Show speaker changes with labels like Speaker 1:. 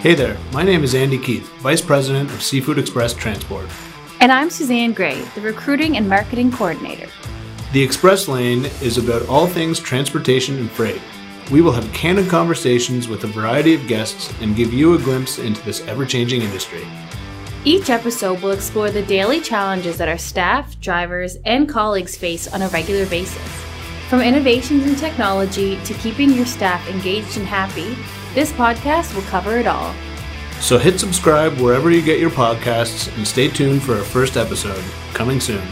Speaker 1: Hey there, my name is Andy Keith, Vice President of Seafood Express Transport.
Speaker 2: And I'm Suzanne Gray, the Recruiting and Marketing Coordinator.
Speaker 1: The Express Lane is about all things transportation and freight. We will have candid conversations with a variety of guests and give you a glimpse into this ever changing industry.
Speaker 2: Each episode will explore the daily challenges that our staff, drivers, and colleagues face on a regular basis. From innovations in technology to keeping your staff engaged and happy, this podcast will cover it all.
Speaker 1: So hit subscribe wherever you get your podcasts and stay tuned for our first episode, coming soon.